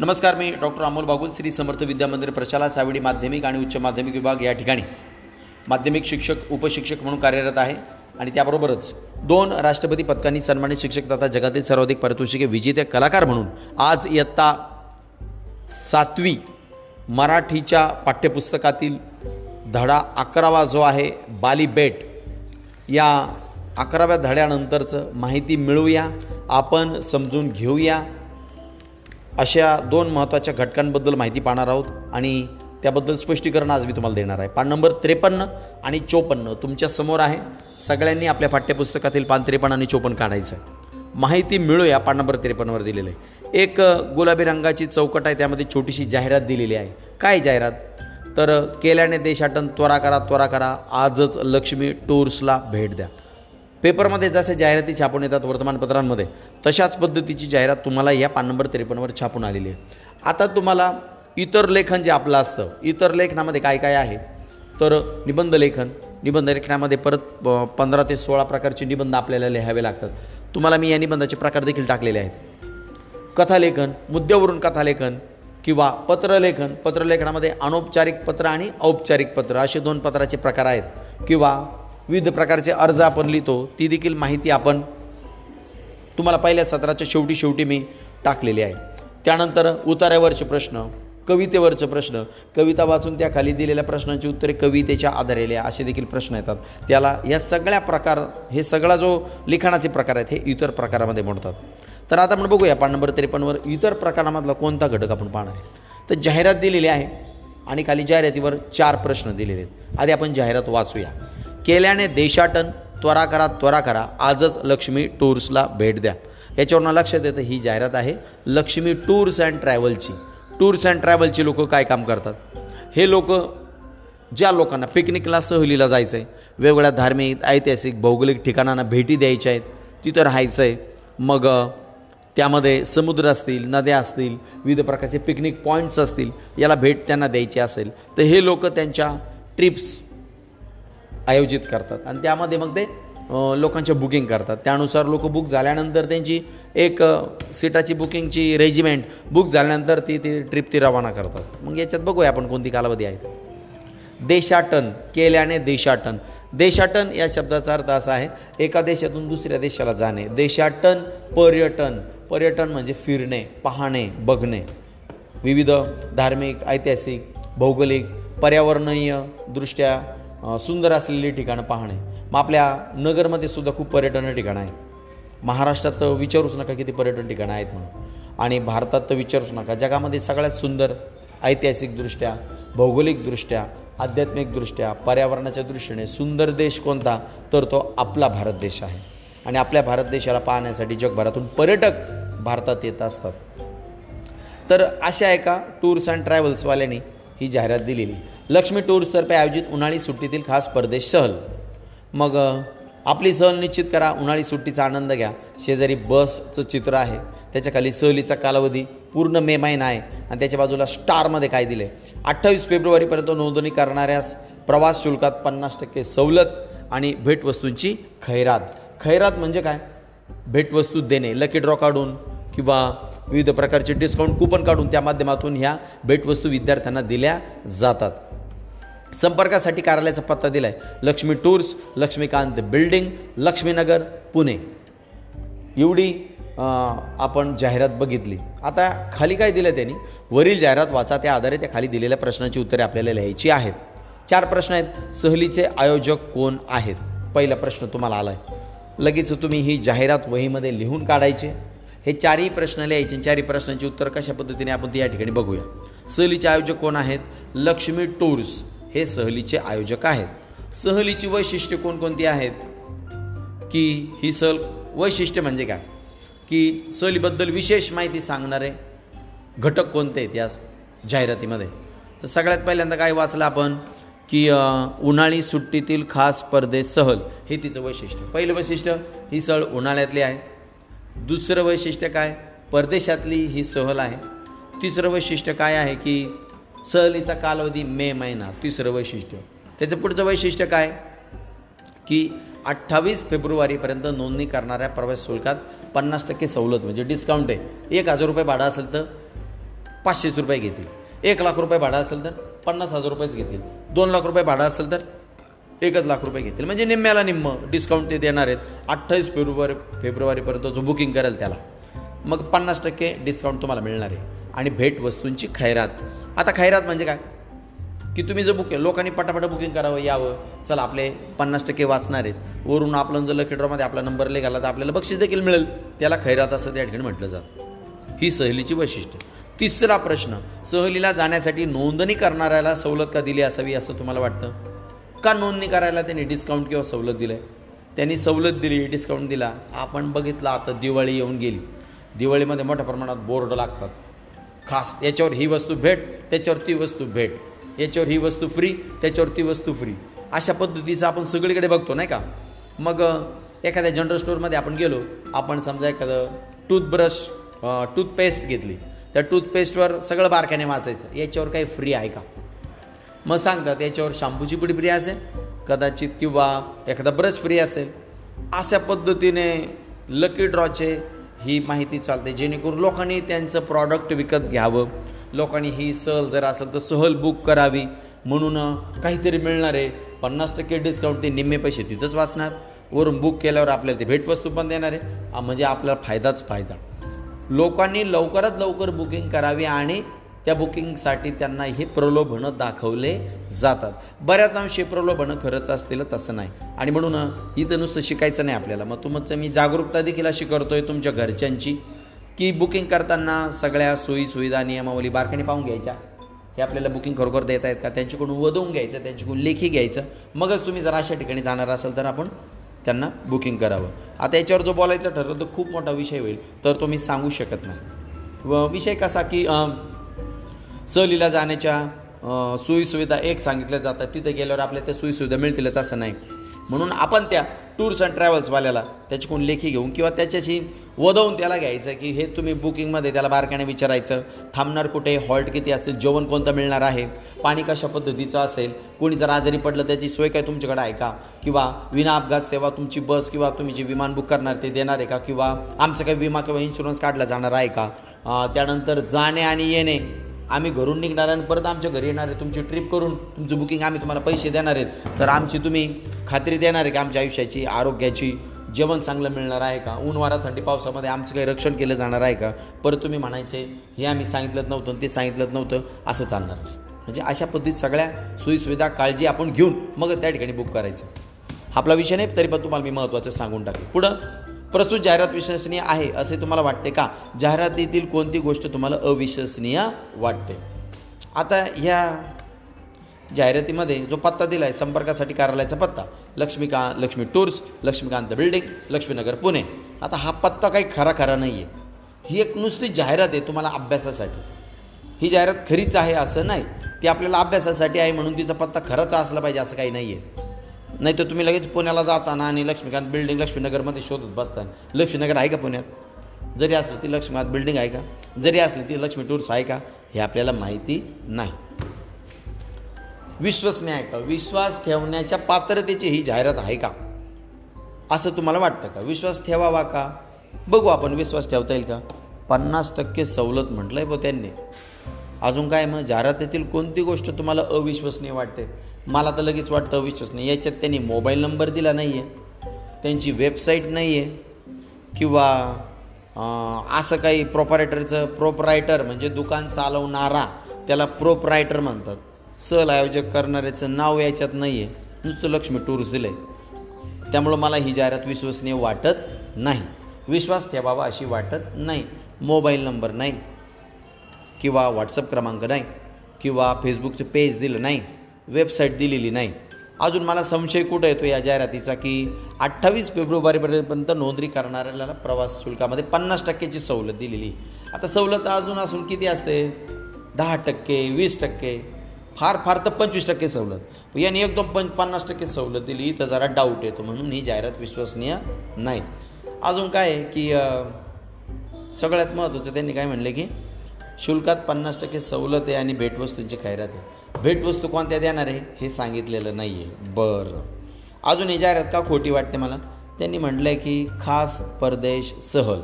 नमस्कार मी डॉक्टर अमोल बागुल श्री समर्थ विद्या मंदिर प्रशाला सावडी माध्यमिक आणि उच्च माध्यमिक विभाग या ठिकाणी. माध्यमिक शिक्षक उपशिक्षक म्हणून कार्यरत आहे आणि त्याबरोबरच दोन राष्ट्रपती पदकांनी सन्मानित शिक्षक तथा जगातील सर्वाधिक पारितोषिके विजेते कलाकार म्हणून आज इयत्ता सातवी मराठीच्या पाठ्यपुस्तकातील धडा अकरावा जो आहे बाली बेट. या अकराव्या धड्यानंतरचं माहिती मिळवूया आपण समजून घेऊया. अशा दोन महत्त्वाच्या घटकांबद्दल माहिती पाहणार आहोत आणि त्याबद्दल स्पष्टीकरण आज मी तुम्हाला देणार आहे. पान नंबर त्रेपन्न आणि चोपन्न तुमच्यासमोर आहे. सगळ्यांनी आपल्या पाठ्यपुस्तकातील पान त्रेपन्न आणि चोपन्न काढायचं आहे. माहिती मिळूया पान नंबर त्रेपन्नवर दिलेलं आहे. एक गुलाबी रंगाची चौकट आहे त्यामध्ये छोटीशी जाहिरात दिलेली आहे. काय जाहिरात? तर केल्याने देशाटन त्वरा करा त्वरा करा. आजच लक्ष्मी टूर्सला भेट द्या. पेपरमध्ये जसे जाहिराती छापून येतात वर्तमानपत्रांमध्ये तशाच पद्धतीची जाहिरात तुम्हाला या पान नंबर त्रेपन्नवर छापून आलेली आहे. आता तुम्हाला इतर लेखन जे आपलं असतं इतर लेखनामध्ये काय काय आहे? तर निबंध लेखन निबंध लेखनामध्ये परत पंधरा ते सोळा प्रकारचे निबंध आपल्याला लिहावे लागतात. तुम्हाला मी या निबंधाचे प्रकार देखील टाकलेले आहेत. कथालेखन मुद्द्यावरून कथालेखन किंवा पत्रलेखन पत्रलेखनामध्ये अनौपचारिक पत्र आणि औपचारिक पत्र असे दोन पत्राचे प्रकार आहेत. किंवा विविध प्रकारचे अर्ज आपण लिहितो ती देखील माहिती आपण तुम्हाला पहिल्या सत्राच्या शेवटी शेवटी मी टाकलेली आहे. त्यानंतर उतार्यावरचे प्रश्न कवितेवरचे प्रश्न कविता वाचून त्या खाली दिलेल्या प्रश्नांची उत्तरे कवितेच्या आधारेले असे देखील प्रश्न येतात. त्याला या सगळ्या प्रकार हे सगळा जो लिखाणाचे प्रकार आहेत हे इतर प्रकारामध्ये मोडतात. तर आता आपण बघूया पान नंबर त्रेपन्नवर इतर प्रकारामधला कोणता घटक आपण पाहणार आहे? तर जाहिरात दिलेली आहे आणि खाली जाहिरातीवर चार प्रश्न दिलेले आहेत. आधी आपण जाहिरात वाचूया. केल्याने देशाटन त्वरा करा त्वरा करा. आजच लक्ष्मी टूर्सला भेट द्या. याच्यावरून लक्षात येतं ही जाहिरात आहे. लक्ष्मी टूर्स अँड ट्रॅव्हलची. टूर्स अँड ट्रॅव्हलची लोक काय काम करतात? हे लोक ज्या लोकांना पिकनिकला सहलीला जायचं आहे वेगवेगळ्या धार्मिक ऐतिहासिक भौगोलिक ठिकाणांना भेटी द्यायच्या आहेत तिथं राहायचं आहे मग त्यामध्ये समुद्र असतील नद्या असतील विविध प्रकारचे पिकनिक पॉईंट्स असतील याला भेट त्यांना द्यायची असेल. तर हे लोक त्यांच्या ट्रिप्स आयोजित करतात. आणि त्यामध्ये मग ते लोकांचे बुकिंग करतात. त्यानुसार लोक बुक झाल्यानंतर त्यांची एक सीटाची बुकिंगची रेजिमेंट बुक झाल्यानंतर ती ती ट्रिप ती रवाना करतात. मग याच्यात बघूया आपण कोणती कालावधी आहे. देशाटन केल्याने देशाटन. देशाटन या शब्दाचा अर्थ असा आहे एका देशातून दुसऱ्या देशाला जाणे. देशाटन पर्यटन. पर्यटन म्हणजे फिरणे पाहणे बघणे. विविध धार्मिक ऐतिहासिक भौगोलिक पर्यावरणीय दृष्ट्या सुंदर असलेली ठिकाणं पाहणे. मग आपल्या नगरमध्ये सुद्धा खूप पर्यटन ठिकाणं आहेत. महाराष्ट्रात तर विचारूच नका किती पर्यटन ठिकाणं आहेत म्हणून. आणि भारतात तर विचारूच नका. जगामध्ये सगळ्यात सुंदर ऐतिहासिकदृष्ट्या भौगोलिकदृष्ट्या आध्यात्मिकदृष्ट्या पर्यावरणाच्या दृष्टीने सुंदर देश कोणता? तर तो आपला भारत देश आहे. आणि आपल्या भारत देशाला पाहण्यासाठी जगभरातून पर्यटक भारतात येत असतात. तर अशा एका टूर्स अँड ट्रॅव्हल्सवाल्यांनी ही जाहिरात दिलेली. लक्ष्मी टूर्सतर्फे आयोजित उन्हाळी सुट्टीतील खास परदेश सहल. मग आपली सहल निश्चित करा उन्हाळी सुट्टीचा आनंद घ्या. शेजारी बसचं चित्र आहे. त्याच्याखाली सहलीचा कालावधी पूर्ण मे महिना आहे आणि त्याच्या बाजूला स्टारमध्ये काय दिले अठ्ठावीस फेब्रुवारीपर्यंत नोंदणी करणाऱ्यास प्रवास शुल्कात पन्नास टक्के सवलत आणि भेटवस्तूंची खैरात. खैरात म्हणजे काय? भेटवस्तू देणे लकी ड्रॉ काढून किंवा विविध प्रकारचे डिस्काउंट कुपन काढून त्या माध्यमातून ह्या भेटवस्तू विद्यार्थ्यांना दिल्या जातात. संपर्कासाठी कार्यालयाचा पत्ता दिला आहे लक्ष्मी टूर्स लक्ष्मीकांत बिल्डिंग लक्ष्मीनगर पुणे. एवढी आपण जाहिरात बघितली. आता खाली काय दिलं त्यांनी? वरील जाहिरात वाचा त्या आधारे त्या खाली दिलेल्या प्रश्नाची उत्तरे आपल्याला लिहायची आहेत. चार प्रश्न आहेत. सहलीचे आयोजक कोण आहेत? पहिला प्रश्न तुम्हाला आला आहे लगेच तुम्ही ही जाहिरात वहीमध्ये लिहून काढायचे. हे चारही प्रश्न लिहायचे चारही प्रश्नांची उत्तर कशा पद्धतीने आपण ती या ठिकाणी बघूया. सहलीचे आयोजक कोण आहेत? लक्ष्मी टूर्स. हे सहलीचे आयोजक आहेत. सहलीची वैशिष्ट्ये कोणकोणती आहेत? की ही सहल वैशिष्ट्य म्हणजे काय? की सहलीबद्दल विशेष माहिती सांगणारे घटक कोणते आहेत या जाहिरातीमध्ये? तर सगळ्यात पहिल्यांदा काय वाचलं आपण? की उन्हाळी सुट्टीतील खास स्पर्धे सहल हे तिचं वैशिष्ट्य. पहिलं वैशिष्ट्य ही सहल उन्हाळ्यातली आहे. दुसरं वैशिष्ट्य काय? परदेशातली ही सहल आहे. तिसरं वैशिष्ट्य काय आहे की सहलीचा कालावधी मे महिना तिसरं वैशिष्ट्य. त्याचं पुढचं वैशिष्ट्य काय? की अठ्ठावीस फेब्रुवारीपर्यंत नोंदणी करणाऱ्या प्रवेश शुल्कात पन्नास टक्के सवलत म्हणजे डिस्काउंट आहे. एक हजार रुपये भाडं असेल तर पाचशेच रुपये घेतील. एक लाख रुपये भाडं असेल तर पन्नास हजार रुपयेच घेतील. दोन लाख रुपये भाडं असेल तर एकच लाख रुपये घेतील. म्हणजे निम्म्याला निम्म डिस्काउंट ते देणार आहेत. अठ्ठावीस फेब्रुवारी फेब्रुवारीपर्यंत जो बुकिंग करेल त्याला. मग पन्नास टक्के डिस्काउंट तुम्हाला मिळणार आहे. आणि भेटवस्तूंची खैरात. आता खैरात म्हणजे काय? की तुम्ही जर बुक लोकांनी पटापटा बुकिंग करावं यावं. चला आपले पन्नास टक्के वाचणार आहेत. वरून आपण जर लकी ड्रॉमध्ये आपला नंबर गेला तर आपल्याला बक्षीस देखील मिळेल. त्याला खैरात असं त्या ठिकाणी म्हटलं जातं. ही सहलीची वैशिष्ट्य. तिसरा प्रश्न सहलीला जाण्यासाठी नोंदणी करणाऱ्याला सवलत का दिली असावी असं तुम्हाला वाटतं? का नोंदणी करायला त्यांनी डिस्काउंट किंवा सवलत दिलं आहे त्यांनी सवलत दिली डिस्काउंट दिला. आपण बघितलं आता दिवाळी येऊन गेली. दिवाळीमध्ये मोठ्या प्रमाणात बोर्ड लागतात. खास याच्यावर ही वस्तू भेट त्याच्यावर ती वस्तू भेट. याच्यावर ही वस्तू फ्री त्याच्यावर ती वस्तू फ्री अशा पद्धतीचं आपण सगळीकडे बघतो नाही का? मग एखाद्या जनरल स्टोअरमध्ये आपण गेलो आपण समजा एखादं टूथब्रश टूथपेस्ट घेतली. त्या टूथपेस्टवर सगळं बारकाने वाचायचं. याच्यावर काही फ्री आहे का? मग सांगतात याच्यावर शॅम्पूची पुढी फ्री असेल कदाचित किंवा एखादा ब्रश फ्री असेल. अशा पद्धतीने लकी ड्रॉचे ही माहिती चालते. जेणेकरून लोकांनी त्यांचं प्रॉडक्ट विकत घ्यावं. लोकांनी ही सहल जर असेल तर सहल बुक करावी. म्हणून काहीतरी मिळणार आहे. पन्नास टक्के डिस्काउंट ते निम्मे पैसे तिथंच वाचणार. वरून बुक केल्यावर आपल्याला ते भेटवस्तू पण देणार आहे. म्हणजे आपल्याला फायदाच फायदा. लोकांनी लवकरात लवकर बुकिंग करावी आणि त्या बुकिंगसाठी त्यांना हे प्रलोभनं दाखवले जातात. बऱ्याच अंशी प्रलोभनं खरंच असतीलच असं नाही. आणि म्हणून इथं नुसतं शिकायचं नाही आपल्याला. मग तुमचं मी जागरूकता देखील अशी करतोय तुमच्या घरच्यांची की बुकिंग करताना सगळ्या सोयी सुविधा नियमावली बारकाने पाहून घ्यायच्या. हे आपल्याला बुकिंग खरोखर देत आहेत का? त्यांच्याकडून वधवून घ्यायचं त्यांच्याकडून लेखी घ्यायचं. मगच तुम्ही जर अशा ठिकाणी जाणार असाल तर आपण त्यांना बुकिंग करावं. आता याच्यावर जो बोलायचं ठरलं तर खूप मोठा विषय होईल. तर तो मी सांगू शकत नाही. व विषय कसा की सहलीला जाण्याच्या सोयीसुविधा एक सांगितल्या जातात. तिथे गेल्यावर आपल्या त्या सोयीसुविधा मिळतीलच असं नाही. म्हणून आपण त्या टूर्स अँड ट्रॅव्हल्सवाल्याला त्याच्याकडून लेखी घेऊन किंवा त्याच्याशी वधवून त्याला घ्यायचं की हे तुम्ही बुकिंगमध्ये त्याला बारकाने विचारायचं थांबणार कुठे हॉल्ट किती असेल जेवण कोणतं मिळणार आहे पाणी कशा पद्धतीचं असेल कोणी जर आजारी पडलं त्याची सोय काय तुमच्याकडे आहे का? किंवा विना अपघात सेवा तुमची बस किंवा तुम्ही जे विमान बुक करणार ते देणार आहे का? किंवा आमचं काही विमा किंवा इन्शुरन्स काढला जाणार आहे का? त्यानंतर जाणे आणि येणे. आम्ही घरून निघणार आणि परत आमच्या घरी येणार आहे. तुमची ट्रिप करून तुमचं बुकिंग आम्ही तुम्हाला पैसे देणार आहेत. तर आमची तुम्ही खात्री देणार आहे का आमच्या आयुष्याची आरोग्याची जेवण चांगलं मिळणार आहे का? ऊन वारा थंडी पावसामध्ये आमचं काही रक्षण केलं जाणार आहे का? परत तुम्ही म्हणायचे हे आम्ही सांगितलं नव्हतं ते सांगितलं नव्हतं असं चालणार म्हणजे अशा पद्धतीत सगळ्या सोयीसुविधा काळजी आपण घेऊन मग त्या ठिकाणी बुक करायचं. आपला विषय नाही तरी पण तुम्हाला मी महत्त्वाचं सांगून टाकेल पुढं प्रस्तुत जाहिरात विश्वसनीय आहे असे तुम्हाला वाटते का? जाहिरातीतील कोणती गोष्ट तुम्हाला अविश्वसनीय वाटते? आता ह्या जाहिरातीमध्ये जो पत्ता दिला आहे संपर्कासाठी कार्यालयाचा पत्ता लक्ष्मीका लक्ष्मी टूर्स लक्ष्मीकांत बिल्डिंग लक्ष्मीनगर पुणे. आता हा पत्ता काही खरा खरा नाही आहे ही एक नुसती जाहिरात आहे तुम्हाला अभ्यासासाठी. ही जाहिरात खरीच आहे असं नाही. ती आपल्याला अभ्यासासाठी आहे म्हणून तिचा पत्ता खरंच असला पाहिजे असं काही नाही आहे नाही तर तुम्ही लगेच पुण्याला जाताना आणि लक्ष्मीकांत बिल्डिंग लक्ष्मीनगरमध्ये शोधत बसताना लक्ष्मीनगर आहे का पुण्यात? जरी असलं ती लक्ष्मीकांत बिल्डिंग आहे का? जरी असली ती लक्ष्मी टूर्स आहे का? हे आपल्याला माहिती नाही. विश्वसनीय आहे का? विश्वास ठेवण्याच्या पात्रतेची ही जाहिरात आहे का? असं तुम्हाला वाटतं का? विश्वास ठेवावा का? बघू आपण विश्वास ठेवता येईल का? पन्नास टक्के सवलत म्हटलं आहे बो त्यांनी. अजून काय मग? जाहिरातीतील कोणती गोष्ट तुम्हाला अविश्वसनीय वाटते? मला तर लगेच वाटतं अविश्वसनीय याच्यात त्यांनी मोबाईल नंबर दिला नाही आहे त्यांची वेबसाईट नाही आहे किंवा असं काही प्रोपरायटरचं प्रोपरायटर म्हणजे दुकान चालवणारा त्याला प्रोपरायटर म्हणतात. सहल आयोजक करणाऱ्याचं नाव याच्यात नाही आहे नुसतं लक्ष्मी टूर्स दिलं आहे त्यामुळं मला ही जाहिरात विश्वसनीय वाटत नाही. विश्वास ठेवावा अशी वाटत नाही. मोबाईल नंबर नाही. किंवा व्हॉट्सअप क्रमांक नाही. किंवा फेसबुकचं पेज दिलं नाही. वेबसाईट दिलेली नाही. अजून मला संशय कुठं येतो या जाहिरातीचा की अठ्ठावीस फेब्रुवारीपर्यंत नोंदणी करणाऱ्याला प्रवास शुल्कामध्ये पन्नास टक्क्याची सवलत दिलेली. आता सवलत अजून असून किती असते? दहा टक्के वीस टक्के फार फार तर पंचवीस टक्के सवलत. यांनी एकदम पंच पन्नास टक्के सवलत दिली तर जरा डाऊट येतो म्हणून ही जाहिरात विश्वसनीय नाही. अजून काय आहे की सगळ्यात महत्त्वाचं त्यांनी काय म्हणले की शुल्कात पन्नास टक्के सवलत आहे आणि भेटवस्तूंची खैरात आहे. भेटवस्तू कोणत्या देणार आहे? हे सांगितलेलं नाही आहे बरं. अजून ही जाहिरात का खोटी वाटते मला? त्यांनी म्हटलं आहे की खास परदेश सहल.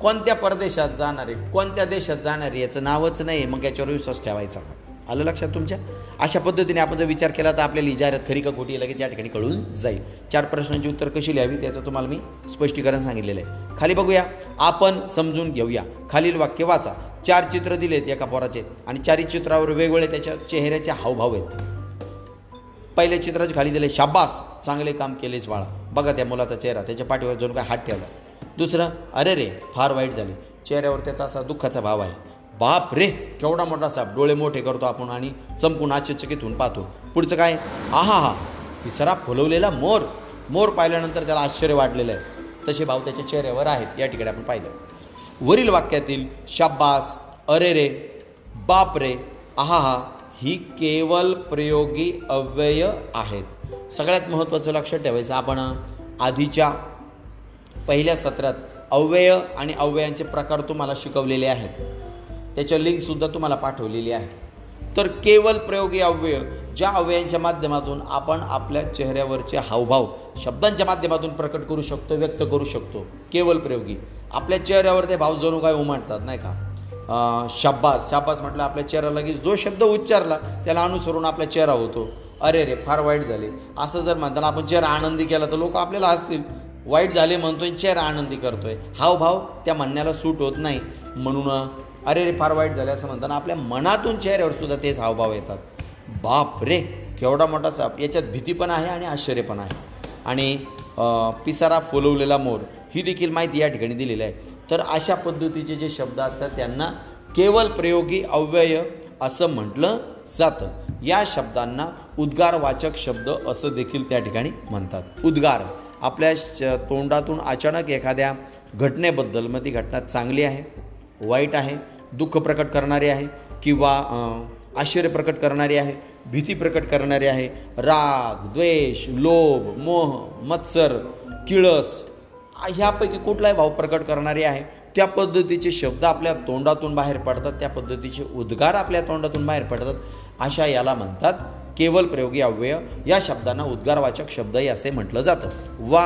कोणत्या परदेशात जाणार आहे? कोणत्या देशात जाणार आहे? याचं नावच नाही मग याच्यावर विश्वास ठेवायचा. आलं लक्षात तुमच्या? अशा पद्धतीने आपण जर विचार केला तर आपल्याला इजारत खरी का खोटी लगेच या ठिकाणी कळून जाईल. चार प्रश्नांची उत्तर कशी लिहावी त्याचं तुम्हाला मी स्पष्टीकरण सांगितलेलं आहे. खाली बघूया. आपण समजून घेऊया. खालील वाक्य वाचा. चार चित्र दिलेत एका पोराचे. आणि चारही चित्रावर वेगवेगळे त्याच्या चेहऱ्याचे हावभाव आहेत. पहिल्या चित्राच्या खाली दिले शाबास चांगले काम केलेच बाळा. बघा त्या मुलाचा चेहरा त्याच्या पाठीवर जणू काय हात ठेवला. दुसरं अरे रे फार वाईट झाले. चेहऱ्यावर त्याचा असा दुःखाचा भाव आहे. बाप रे केवढा मोठा साप. डोळे मोठे करतो आपण आणि चमकून आश्चर्यचकित होऊन पाहतो. पुढचं काय? आहा हा. पिसरा फुलवलेला मोर. मोर पाहिल्यानंतर त्याला आश्चर्य वाटलेलं आहे. तसे भाव त्याच्या चेहऱ्यावर आहेत. या ठिकाणी आपण पाहिलं. वरील वाक्यातील शाब्बास अरे रे बाप रे आहा हा ही केवळ प्रयोगी अव्यय आहेत. सगळ्यात महत्त्वाचं लक्षात ठेवायचं आपण आधीच्या पहिल्या सत्रात अव्यय आणि अव्ययांचे प्रकार तुम्हाला शिकवलेले आहेत. त्याच्या लिंकसुद्धा तुम्हाला पाठवलेली आहे तर केवळ प्रयोगी अव्यय ज्या अवयांच्या माध्यमातून आपण आपल्या चेहऱ्यावरचे हावभाव शब्दांच्या माध्यमातून प्रकट करू शकतो व्यक्त करू शकतो केवल प्रयोगी. आपल्या चेहऱ्यावर ते भाव जणू काय उमटतात नाही का? शाब्बास शाब्बास म्हटलं आपल्या चेहऱ्याला लगेच जो शब्द उच्चारला त्याला अनुसरून आपला चेहरा होतो. अरे रे फार वाईट झाले. असं जर म्हणताना आपण चेहरा आनंदी केला तर लोक आपल्याला हसतील. वाईट झाले म्हणतोय चेहरा आनंदी करतोय. हावभाव त्या म्हणण्याला सूट होत नाही. म्हणून अरे रे फार वाईट झाले असं म्हणताना आपल्या मनातून चेहऱ्यावर सुद्धा तेच हावभाव येतात. बाप रे केवढा मोठा साप. याच्यात भीती पण आहे आणि आश्चर्य पण आहे. आणि पिसारा फुलवलेला मोर ही देखील माहिती या ठिकाणी दिलेली आहे. तर अशा पद्धतीचे जे शब्द असतात त्यांना केवळ प्रयोगी अव्यय असं म्हटलं जातं. या शब्दांना उद्गारवाचक शब्द असं देखील त्या ठिकाणी म्हणतात. उद्गार आपल्या श तोंडातून अचानक एखाद्या घटनेबद्दल मग ती घटना चांगली आहे वाईट आहे दुःख प्रकट करणारी आहे किंवा आश्चर्य प्रकट करणारी आहे भीती प्रकट करणारी आहे. राग द्वेष लोभ मोह मत्सर किळस ह्यापैकी कुठलाही भाव प्रकट करणारी आहे. त्या पद्धतीचे शब्द आपल्या तोंडातून बाहेर पडतात त्या पद्धतीचे उद्गार आपल्या तोंडातून बाहेर पडतात. अशा याला म्हणतात केवळ प्रयोगी अव्यय. या शब्दांना उद्गारवाचक शब्दही असे म्हटलं जातं. वा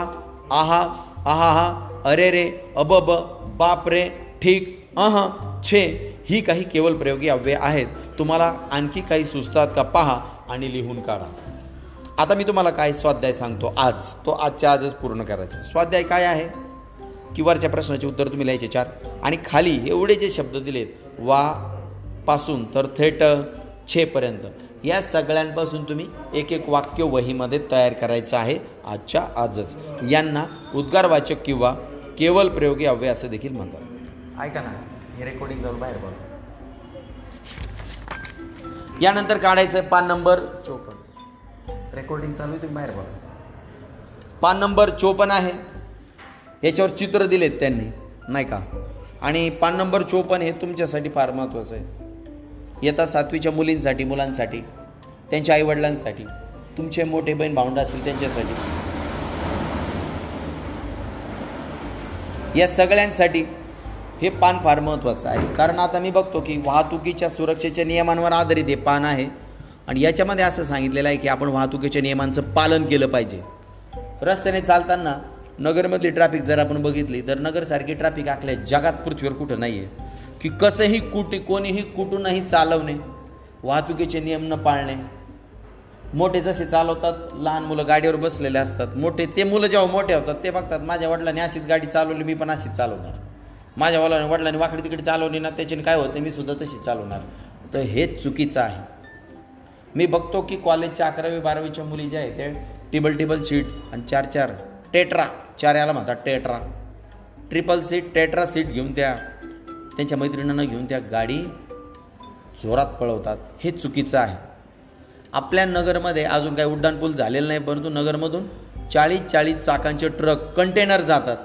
आहा आहा हा अरे रे अबब बाप रे ठीक अह छे ही काही केवळ प्रयोगी अव्यय आहेत. तुम्हाला आणखी काही सुचतात का? पहा आणि लिहून काढा. आता मी तुम्हाला काय स्वाध्याय सांगतो? आज. तो आजच्या आजच पूर्ण करायचा. स्वाध्याय काय आहे? की वरच्या प्रश्नाचे उत्तर तुम्ही लिहायचे चार. आणि खाली एवढे जे शब्द दिलेत वा पासून तर थेट छेपर्यंत या सगळ्यांपासून तुम्ही एक एक वाक्य वहीमध्ये तयार करायचं आहे आजच्या आजच. यांना उद्गारवाचक किंवा केवळ प्रयोगी अव्यय असे देखील म्हणतात. ऐका ना. हे रेकॉर्डिंग जाऊन बाहेर बघा. यानंतर काढायचं आहे पान नंबर चोपन्न. रेकॉर्डिंग चालू आहे तुम्ही बाहेर बघा. पान नंबर चोपन्न आहे. याच्यावर चित्र दिलेत त्यांनी नाही का? आणि पान नंबर चोपन्न हे तुमच्यासाठी फार महत्त्वाचं आहे. येतात सातवीच्या मुलींसाठी मुलांसाठी त्यांच्या आईवडिलांसाठी. तुमचे मोठे बहीण भावंड असतील त्यांच्यासाठी. या सगळ्यांसाठी हे पान फार महत्त्वाचं आहे. कारण आता मी बघतो की वाहतुकीच्या सुरक्षेच्या नियमांवर आधारित हे पान आहे. आणि याच्यामध्ये असं सांगितलेलं आहे की आपण वाहतुकीच्या नियमांचं पालन केलं पाहिजे. रस्त्याने चालताना नगरमधली ट्रॅफिक जर आपण बघितली तर नगरसारखी ट्रॅफिक आखल्या जगात पृथ्वीवर कुठं नाही आहे की कसंही कुठे कोणीही कुठूनही चालवणे वाहतुकीचे नियम न पाळणे. मोठे जसे चालवतात लहान मुलं गाडीवर बसलेले असतात मोठे ते मुलं जेव्हा मोठे होतात ते बघतात माझ्या वडिलांनी अशीच गाडी चालवली मी पण अशीच चालवणार. माझ्या वाला वडिलांनी वाकडी तिकडे चालवली ना त्याच्याने काय होतं मी सुद्धा तशीच चालवणार. तर हेच चुकीचं आहे. मी बघतो की कॉलेजच्या अकरावी बारावीच्या मुली ज्या आहेत ते टेबल टेबल सीट आणि चार चार टेट्रा. चार याला म्हणतात tetra. Triple seat tetra seat घेऊन त्या त्यांच्या मैत्रिणींना घेऊन त्या गाडी जोरात पळवतात. हे चुकीचं आहे. आपल्या नगरमध्ये अजून काही उड्डाणपूल झालेलं नाही परंतु नगरमधून चाळीस चाळीस चाकांचे ट्रक कंटेनर जातात.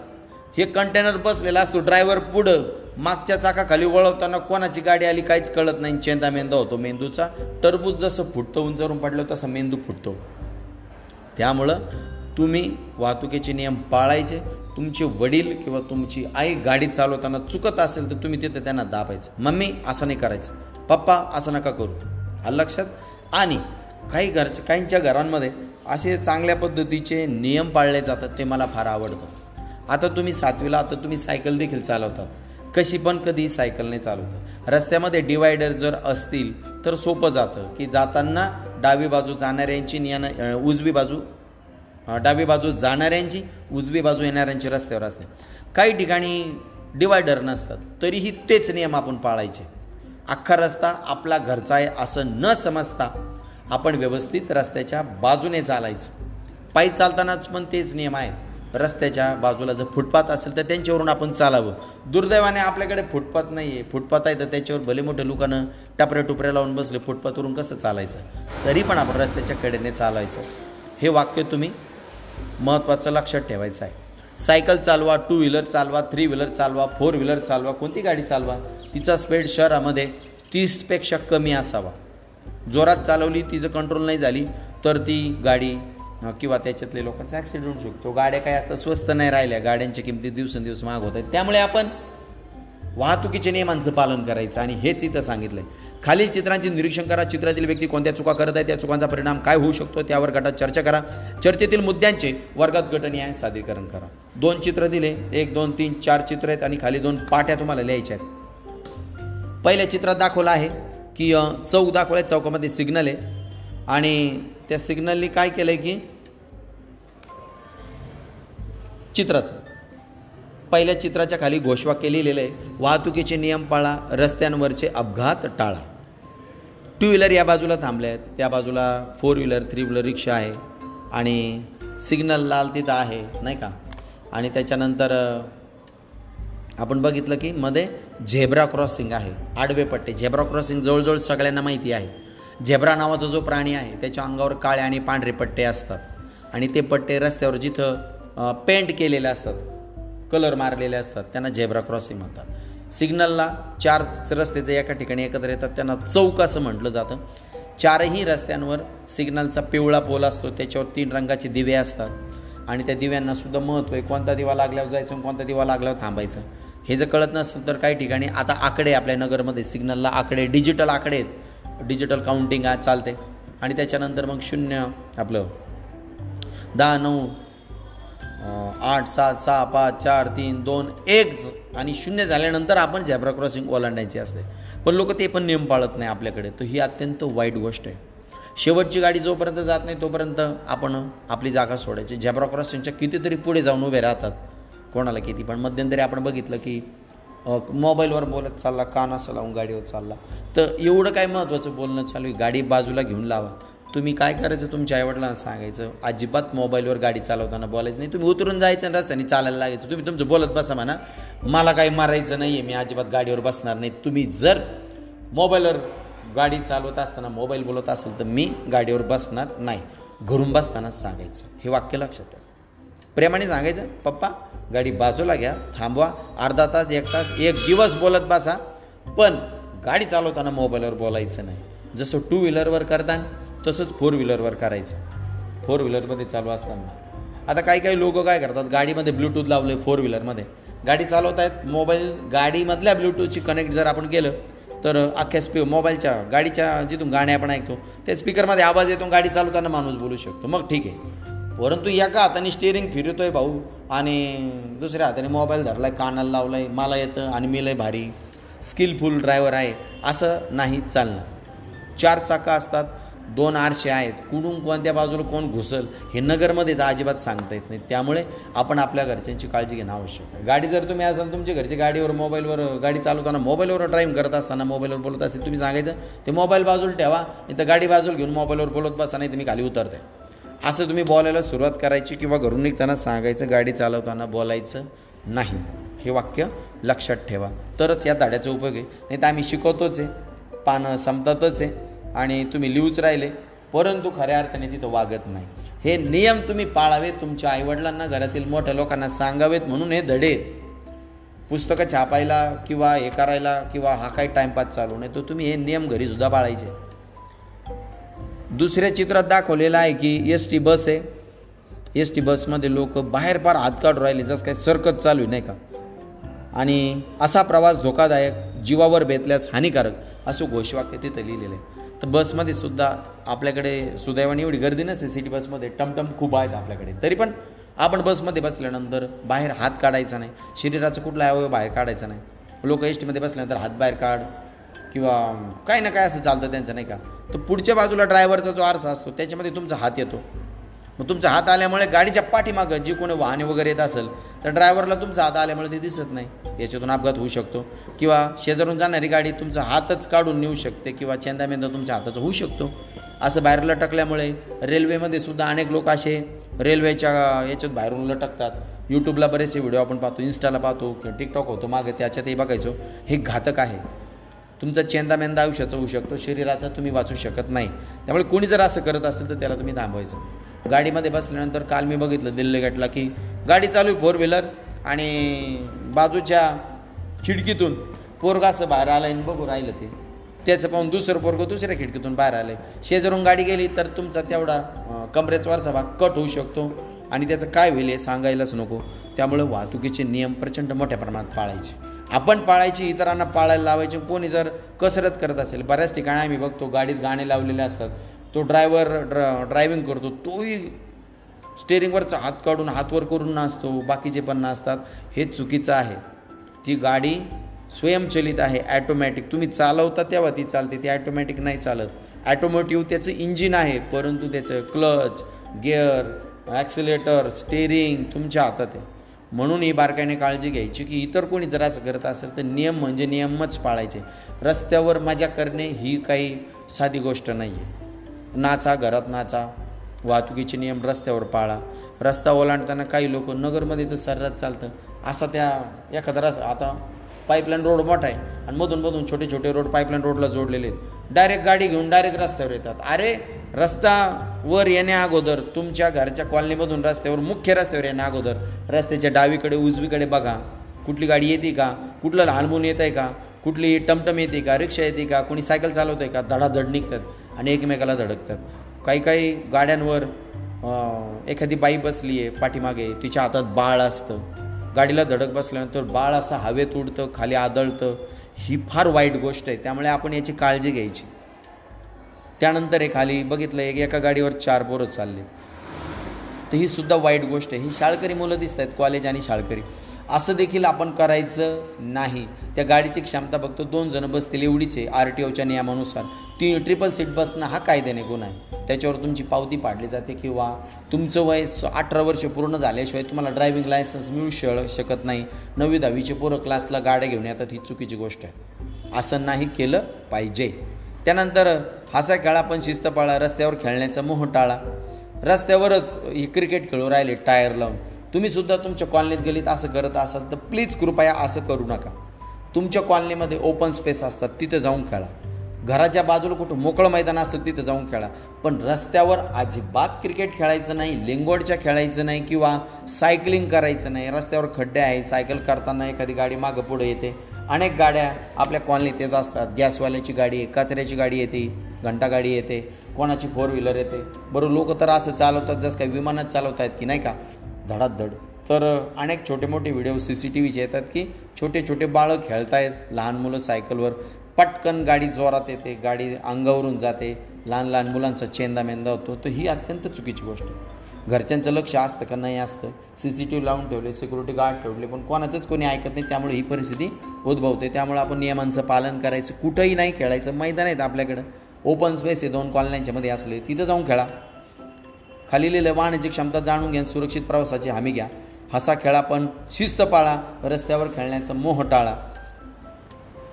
हे कंटेनर बसलेला असतो ड्रायव्हर पुढं. मागच्या चाकाखाली वळवताना कोणाची गाडी आली काहीच कळत नाही. चेंदा मेंदा होतो मेंदूचा. टरबूज जसं फुटतं उंचावरून पडलं तसं मेंदू फुटतो. त्यामुळं तुम्ही वाहतुकीचे नियम पाळायचे. तुमचे वडील किंवा तुमची आई गाडी चालवताना चुकत असेल तर तुम्ही तिथे त्यांना दाबायचं. मम्मी असं नाही करायचं. पप्पा असं नका करू. आलं लक्षात? आणि काही घरचे काहींच्या घरांमध्ये असे चांगल्या पद्धतीचे नियम पाळले जातात ते मला फार आवडतं. आता तुम्ही सातवीला आता तुम्ही सायकल देखील चालवतात. कशी पण कधी सायकल नाही चालवतं. रस्त्यामध्ये डिवायडर जर असतील तर सोपं जातं की जाताना डावी बाजू जाणाऱ्यांची नियन उजवी बाजू डावी बाजू जाणाऱ्यांची उजवी बाजू येणाऱ्यांची रस्त्यावर असते. काही ठिकाणी डिवायडर नसतात तरीही तेच नियम आपण पाळायचे. अख्खा रस्ता आपला घरचा आहे असं न समजता आपण व्यवस्थित रस्त्याच्या बाजूने चालायचं. पायी चालतानाच पण तेच नियम आहेत. रस्त्याच्या बाजूला जर फुटपाथ असेल तर त्यांच्यावरून आपण चालावं. दुर्दैवाने आपल्याकडे फुटपाथ नाही आहे फुटपाथ आहे तर त्याच्यावर भले मोठे लोकांना टपऱ्या टुपऱ्या लावून बसले फुटपाथवरून कसं चालायचं? तरी पण आपण रस्त्याच्या कडेने चालायचं. हे वाक्य तुम्ही महत्त्वाचं लक्षात ठेवायचं आहे. सायकल चालवा टू व्हीलर चालवा थ्री व्हीलर चालवा फोर व्हीलर चालवा कोणती गाडी चालवा? तिचा स्पीड शहरामध्ये तीसपेक्षा कमी असावा. जोरात चालवली तिचं कंट्रोल नाही झाली तर ती गाडी किंवा त्याच्यातले लोकांचा ॲक्सिडेंट होऊ शकतो गाड्या काय आता स्वस्त नाही राहिल्या. गाड्यांच्या किमती दिवसेंदिवस महाग होत आहेत. त्यामुळे आपण वाहतुकीच्या नियमांचं पालन करायचं आणि हेच इथं सांगितलं आहे खालील चित्रांचे निरीक्षण करा. चित्रातील व्यक्ती कोणत्या चुका करत आहे त्या चुकांचा परिणाम काय होऊ शकतो त्यावर गटात चर्चा करा. चर्चेतील मुद्द्यांचे वर्गात गटनिहाय सादरीकरण करा. दोन चित्र दिले. एक दोन तीन चार चित्र आहेत आणि खाली दोन पाट्या तुम्हाला लिहायच्या आहेत. पहिल्या चित्रात दाखवलं आहे की चौक दाखवलं आहे चौकामध्ये सिग्नल आहे. आणि त्या सिग्नलनी काय केलं आहे की चित्राचं. पहिल्या चित्राच्या खाली घोषवाक्य लिहिलेलं आहे वाहतुकीचे नियम पाळा रस्त्यांवरचे अपघात टाळा. टू व्हीलर या बाजूला थांबले आहेत. त्या बाजूला फोर व्हीलर थ्री व्हीलर रिक्षा आहे आणि सिग्नल लाल तिथं आहे नाही का? आणि त्याच्यानंतर आपण बघितलं की मध्ये झेब्रा क्रॉसिंग आहे आडवे पट्टे. झेब्रा क्रॉसिंग जवळजवळ सगळ्यांना माहिती आहे. झेब्रा नावाचा जो प्राणी आहे त्याच्या अंगावर काळे आणि पांढरे पट्टे असतात. आणि ते पट्टे रस्त्यावर जिथं पेंट केलेले असतात कलर मारलेले असतात त्यांना झेब्रा क्रॉसिंग म्हणतात. सिग्नलला चार रस्ते जे एका ठिकाणी एकत्र येतात त्यांना चौक असं म्हटलं जातं. चारही रस्त्यांवर सिग्नलचा पिवळा पोल असतो त्याच्यावर तीन रंगाचे दिवे असतात. आणि त्या दिव्यांना सुद्धा महत्त्व आहे कोणता दिवा लागल्यावर जायचं आणि कोणता दिवा लागल्यावर थांबायचं. हे जर कळत नसेल तर काही ठिकाणी आता आकडे आपल्या नगरमध्ये सिग्नलला आकडे डिजिटल आकडे आहेत. डिजिटल काउंटिंग आज चालते. आणि त्याच्यानंतर मग शून्य आपलं. दहा नऊ आठ सात सहा पाच चार तीन दोन एक आणि शून्य झाल्यानंतर आपण झेब्रा क्रॉसिंग ओलांडायची असते. पण लोक ते पण नियम पाळत नाही आपल्याकडे. तर ही अत्यंत वाईट गोष्ट आहे. शेवटची गाडी जोपर्यंत जात नाही तोपर्यंत आपण आपली जागा सोडायची. झेब्रा क्रॉसिंगच्या कितीतरी पुढे जाऊन उभे राहतात. कोणाला किती. पण मध्यंतरी आपण बघितलं की मोबाईलवर बोलत चालला कान लावून गाडीवर चालला. तर एवढं काय महत्त्वाचं बोलणं चालू आहे? गाडी बाजूला घेऊन लावा. तुम्ही काय करायचं? तुमच्या आईवडिलांना सांगायचं. अजिबात मोबाईलवर गाडी चालवताना बोलायचं नाही. तुम्ही उतरून जायचं आणि रस्त्याने चालायला लागायचं. तुम्ही तुमचं बोलत बसा म्हणा. मला काही मारायचं नाही आहे मी अजिबात गाडीवर बसणार नाही. तुम्ही जर मोबाईलवर गाडी चालवत असताना मोबाईल बोलत असेल तर मी गाडीवर बसणार नाही. घरून बसतानाच सांगायचं. हे वाक्य लक्षात ठेवा. प्रेमाने सांगायचं पप्पा गाडी बाजूला घ्या थांबवा अर्धा तास एक तास एक दिवस बोलत बसा. पण गाडी चालवताना मोबाईलवर बोलायचं नाही. जसं टू व्हीलरवर करतान तसंच फोर व्हीलरवर करायचं. फोर व्हीलरमध्ये चालू असताना. आता काही काही लोक काय करतात गाडीमध्ये ब्लूटूथ लावले फोर व्हीलरमध्ये गाडी चालवत आहेत मोबाईल गाडीमधल्या ब्लूटूथशी कनेक्ट जर आपण केलं तर अख्ख्या स्पी मोबाईलच्या गाडीच्या जिथून गाणे आपण ऐकतो त्या स्पीकरमध्ये आवाज येतो गाडी चालवताना माणूस बोलू शकतो. मग ठीक आहे. परंतु एका हाताने स्टेअरिंग आहे भाऊ. आणि दुसऱ्या हाताने मोबाईल धरलाय कानाला लावलाय मला येतं आणि मी लय भारी स्किलफुल ड्रायव्हर आहे. असं नाही चालणार. चार चाकं असतात दोन आरशे आहेत. कुठून कोणत्या बाजूला कोण घुसल हे नगरमध्ये तर अजिबात सांगता येत नाही. त्यामुळे आपण आपल्या घरच्यांची काळजी घेणं आवश्यक आहे. गाडी जर तुम्ही असाल तुमच्या घरच्या गाडीवर मोबाईलवर गाडी चालवताना मोबाईलवर ड्राईव्ह करत असताना मोबाईलवर बोलत असेल तुम्ही सांगायचं ते मोबाईल बाजूला ठेवा नाही तर गाडी बाजूला घेऊन मोबाईलवर बोलत बसा नाही तर मी खाली उतरते असं तुम्ही बोलायला सुरुवात करायची किंवा घरून निघताना सांगायचं गाडी चालवताना बोलायचं नाही. हे वाक्य लक्षात ठेवा. तरच या धाड्याचा उपयोग आहे. नाही तर आम्ही शिकवतोच आहे. पानं संपतातच आहे. आणि तुम्ही लिहूच राहिले. परंतु खऱ्या अर्थाने तिथं वागत नाही. हे नियम तुम्ही पाळावेत तुमच्या आईवडिलांना घरातील मोठ्या लोकांना सांगावेत म्हणून हे धडे पुस्तकं छापायला किंवा हे करायला किंवा हा काही टाईमपास चालू नाही तर तुम्ही हे नियम घरीसुद्धा पाळायचे. दुसऱ्या चित्रात दाखवलेलं आहे की एस टी बस आहे. एस टी बसमध्ये लोक बाहेर पार हात काढून राहिले जसं काही सरकत चालू आहे नाही का? आणि असा प्रवास धोकादायक जीवावर बेतल्यास हानिकारक असं घोषवाक्य तिथं लिहिलेलं आहे. तर बसमध्ये सुद्धा आपल्याकडे सुदैवाने एवढी गर्दी नसते सिटी बसमध्ये टमटम खूप आहेत आपल्याकडे. तरी पण आपण बसमध्ये बसल्यानंतर बाहेर हात काढायचा नाही शरीराचं कुठला अवयव बाहेर काढायचा नाही. लोक एस टीमध्ये बसल्यानंतर हात बाहेर काढ किंवा काही ना काय असं चालतं त्यांचं नाही का? तर पुढच्या बाजूला ड्रायव्हरचा जो आरसा असतो त्याच्यामध्ये तुमचा हात येतो. मग तुमचा हात आल्यामुळे गाडीच्या पाठीमागं जी कोणी वाहने वगैरे येत असेल तर ड्रायव्हरला तुमचा हात आल्यामुळे ते दिसत नाही. याच्यातून अपघात होऊ शकतो. किंवा शेजारून जाणारी गाडी तुमचा हातच काढून नेऊ शकते किंवा चेंदामेंदा तुमच्या हाताचा होऊ शकतो. असं बाहेर लटकल्यामुळे रेल्वेमध्ये सुद्धा अनेक लोक असे रेल्वेच्या याच्यात बाहेरून लटकतात. यूट्यूबला बरेचसे व्हिडिओ आपण पाहतो इन्स्टाला पाहतो किंवा टिकटॉक होतो मागं त्याच्यातही बघायचो. हे घातक आहे. तुमचा चेंदामेंदा आयुष्याचा होऊ शकतो शरीराचा तुम्ही वाचू शकत नाही. त्यामुळे कोणी जर असं करत असेल तर त्याला तुम्ही थांबवायचं. गाडीमध्ये बसल्यानंतर काल मी बघितलं दिल्ली गेटला की गाडी चालू आहे फोर व्हीलर आणि बाजूच्या खिडकीतून पोरगाचं बाहेर आलं आणि बघू राहिलं ते. त्याचं पाहून दुसरं पोरगं दुसऱ्या खिडकीतून बाहेर आलं आहे शेजारून गाडी गेली तर तुमचा तेवढा कमरेचवरचा वरचा भाग कट होऊ शकतो आणि त्याचं काय होईल हे सांगायलाच नको. त्यामुळं वाहतुकीचे नियम प्रचंड मोठ्या प्रमाणात पाळायचे. आपण पाळायची इतरांना पाळायला लावायची कोणी जर कसरत करत असेल बऱ्याच ठिकाणी आम्ही बघतो गाडीत गाणे लावलेले असतात. तो ड्रायव्हर ड्रा ड्रायव्हिंग करतो तोही स्टेअरिंगवरचा हात काढून हातवर करून नाचतो बाकीचे पण नाचतात. हे चुकीचं आहे. ती गाडी स्वयंचलित आहे ॲटोमॅटिक तुम्ही चालवता तेव्हा ती चालते ती ॲटोमॅटिक नाही चालत. ॲटोमोटिव्ह त्याचं इंजिन आहे परंतु त्याचं क्लच गिअर ॲक्सिलेटर स्टेअरिंग तुमच्या हातात आहे. म्हणून ही बारकाईने काळजी घ्यायची की इतर कोणी जरासं करत असेल तर नियम म्हणजे नियमच पाळायचे. रस्त्यावर मजा करणे ही काही साधी गोष्ट नाही आहे नाचा घरात नाचा वाहतुकीचे नियम रस्त्यावर पाळा. रस्ता ओलांडताना काही लोक नगरमध्ये तर सर्रास चालतं. असा त्या एखादा रस आता पाईपलाईन रोड मोठा आहे आणि मधून मधून छोटे छोटे रोड पाईपलाईन रोडला जोडलेले आहेत. डायरेक्ट गाडी घेऊन डायरेक्ट रस्त्यावर येतात. अरे रस्ता वर येण्या अगोदर तुमच्या घरच्या कॉलनीमधून रस्त्यावर मुख्य रस्त्यावर येण्या अगोदर रस्त्याच्या डावीकडे उजवीकडे बघा. कुठली गाडी येते का? कुठलं लहान मुलं येत आहे का? कुठली टमटम येते का? रिक्षा येते का? कोणी सायकल चालवत आहे का? धडाधड निघतात आणि एकमेकाला धडकतात. काही काही गाड्यांवर एखादी बाई बसली आहे पाठीमागे तिच्या हातात बाळ असतं. गाडीला धडक बसल्यानंतर बाळ असं हवेत उडतं खाली आदळतं. ही फार वाईट गोष्ट आहे. त्यामुळे आपण याची काळजी घ्यायची. त्यानंतर हे खाली बघितलं एक एका गाडीवर चार पोरं चालले. तर ही सुद्धा वाईट गोष्ट आहे. ही शाळकरी मुलं दिसत आहेत कॉलेज आणि शाळकरी. असं देखील आपण करायचं नाही. त्या गाडीची क्षमता फक्त दोन जण बसतील एवढीच आहे आर टी ओच्या नियमानुसार. ती ट्रिपल सीट बसणं हा कायद्याने गुन्हा आहे. त्याच्यावर तुमची पावती पाडली जाते किंवा तुमचं वय स- अठरा वर्ष पूर्ण झाल्याशिवाय तुम्हाला ड्रायव्हिंग लायसन्स मिळू श शकत नाही. नववी दहावीचे पोरं क्लासला गाड्या घेऊन येतात ही चुकीची गोष्ट आहे. असं नाही केलं पाहिजे. त्यानंतर हसा खेळा पण शिस्त पाळा रस्त्यावर खेळण्याचा मोह टाळा. रस्त्यावरच हे क्रिकेट खेळू राहिले टायर लावून. तुम्हीसुद्धा तुमच्या कॉलनीत गेलीत असं करत असाल तर प्लीज कृपया असं करू नका. तुमच्या कॉलनीमध्ये ओपन स्पेस असतात तिथं जाऊन खेळा. घराच्या बाजूला कुठं मोकळं मैदान असेल तिथं जाऊन खेळा. पण रस्त्यावर अजिबात क्रिकेट खेळायचं नाही लिंगोडच्या खेळायचं नाही किंवा सायकलिंग करायचं नाही. रस्त्यावर खड्डे आहे सायकल करताना एखादी गाडी मागं पुढे येते. अनेक गाड्या आपल्या कॉलनीत येत असतात. गॅसवाल्याची गाडी कचऱ्याची गाडी येते घंटा गाडी येते कोणाची फोर व्हीलर येते. बरं लोक तर असं चालवतात जसं काही विमानात चालवत आहेत की नाही का? धडाधड. तर अनेक छोटे मोठे व्हिडिओ सी सी टी व्हीचे येतात की छोटे छोटे बाळं खेळतायत लहान मुलं सायकलवर. पटकन गाडी जोरात येते गाडी अंगावरून जाते लहान लहान मुलांचा चेंदा मेंदा होतो. तर ही अत्यंत चुकीची गोष्ट आहे. घरच्यांचं लक्ष असतं का नाही असतं? सी सी टी व्ही लावून ठेवले सिक्युरिटी गार्ड ठेवले पण कोणाचंच कोणी ऐकत नाही. त्यामुळे ही परिस्थिती उद्भवते. त्यामुळे आपण नियमांचं पालन करायचं कुठंही नाही खेळायचं. मैदान आहेत आपल्याकडं. ओपन स्पेस आहे दोन कॉलन्यांच्यामध्ये असले. तिथं जाऊन खेळा. खाली लिहिलं वाहनाची क्षमता जाणून घ्या सुरक्षित प्रवासाची हमी घ्या. हसा खेळा पण शिस्त पाळा. रस्त्यावर खेळण्याचा मोह टाळा.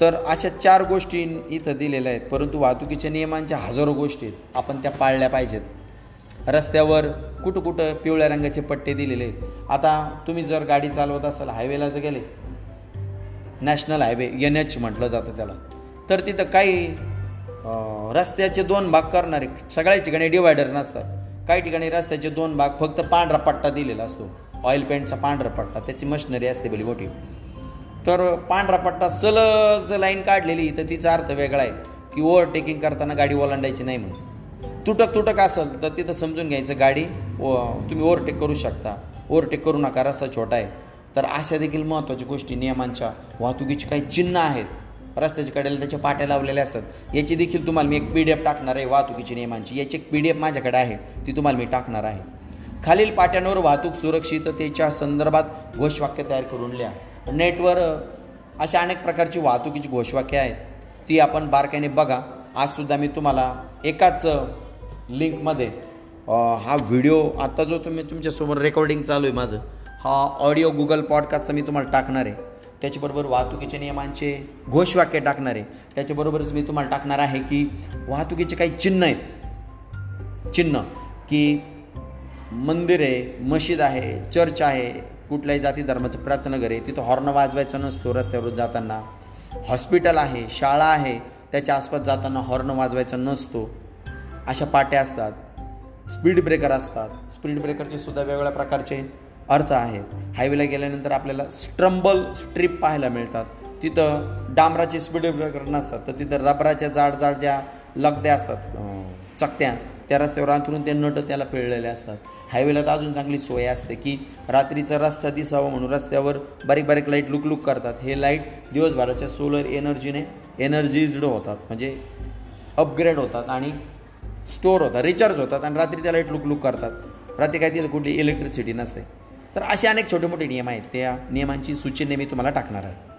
तर अशा चार गोष्टी इथं दिलेल्या आहेत. परंतु वाहतुकीच्या नियमांच्या हजारो गोष्टी आहेत. आपण त्या पाळल्या पाहिजेत. रस्त्यावर कुठं कुठं पिवळ्या रंगाचे पट्टे दिलेले आहेत. आता तुम्ही जर गाडी चालवत असाल हायवेला जर गेले. नॅशनल हायवे एन एच म्हटलं जातं त्याला. तर तिथं काही रस्त्याचे दोन भाग करणारे सगळ्या ठिकाणी डिवायडर नसतात. काही ठिकाणी रस्त्याचे दोन भाग फक्त पांढरा पट्टा दिलेला असतो. ऑइल पेंटचा पांढरा पट्टा त्याची मशिनरी असते भली मोठी. तर पांढरा पट्टा सलग जर लाईन काढलेली तर तिचा अर्थ वेगळा आहे की ओव्हरटेकिंग करताना गाडी ओलांडायची नाही म्हणून. तुटक तुटक असेल तर तिथं समजून घ्यायचं गाडी ओ तुम्ही ओव्हरटेक करू शकता. ओव्हरटेक करू नका रस्ता छोटा आहे. तर अशा देखील महत्त्वाच्या गोष्टी नियमांच्या वाहतुकीची काही चिन्ह आहेत. रस्त्याच्या कडेला त्याच्या पाट्या लावलेल्या असतात. याची देखील तुम्हाला मी एक पी डी एफ टाकणार आहे वाहतुकीची नियमांची. याची एक पी डी एफ माझ्याकडे आहे ती तुम्हाला मी टाकणार आहे. खालील पाट्यांवर वाहतूक सुरक्षिततेच्या संदर्भात घोषवाक्य तयार करून लिहा. नेटवर अशा अनेक प्रकारची वाहतुकीची घोषवाक्य आहेत. ती आपण बारकाईने बघा. आजसुद्धा मी तुम्हाला एकाच लिंकमध्ये. हा व्हिडिओ आत्ता जो तुम्ही तुमच्यासमोर रेकॉर्डिंग चालू आहे माझं हा ऑडिओ गुगल पॉडकास्टचा मी तुम्हाला टाकणार आहे. त्याच्याबरोबर वाहतुकीच्या नियमांचे घोषवाक्य टाकणार आहे. त्याच्याबरोबरच मी तुम्हाला टाकणार आहे की वाहतुकीचे काही चिन्ह आहेत. चिन्ह की मंदिर आहे मशीद आहे चर्च आहे कुठल्याही जाती धर्माचं प्रार्थनाघर आहे तिथं हॉर्न वाजवायचा नसतो रस्त्यावर जाताना. हॉस्पिटल आहे शाळा आहे त्याच्या आसपास जाताना हॉर्न वाजवायचा नसतो. अशा पाट्या असतात. स्पीड ब्रेकर असतात. स्पीड ब्रेकरचे सुद्धा वेगवेगळ्या प्रकारचे अर्थ आहेत. हायवेला गेल्यानंतर आपल्याला स्ट्रम्बल स्ट्रीप पाहायला मिळतात. तिथं डांबराचे स्पीड ब्रेकर नसतात. तर तिथं रबराच्या जाड जाड ज्या लगद्या असतात चकत्या त्या रस्त्यावर अंथरून ते नट त्याला पिळलेले असतात. हायवेला तर अजून चांगली सोय असते की रात्रीचा रस्ता दिसावा म्हणून रस्त्यावर बारीक बारीक लाइट लुकलुक करतात. हे लाइट दिवसभराच्या सोलर एनर्जीने एनर्जीज्ड होतात. म्हणजे अपग्रेड होतात आणि स्टोअर होतात रिचार्ज होतात आणि रात्री त्या लाइट लुकलुक करतात. रात्री काय तिथं कुठली इलेक्ट्रिसिटी नसते. तर असे अनेक छोटे मोठे नियम आहेत. त्या नियमांची सूची मी तुम्हाला टाकणार आहे.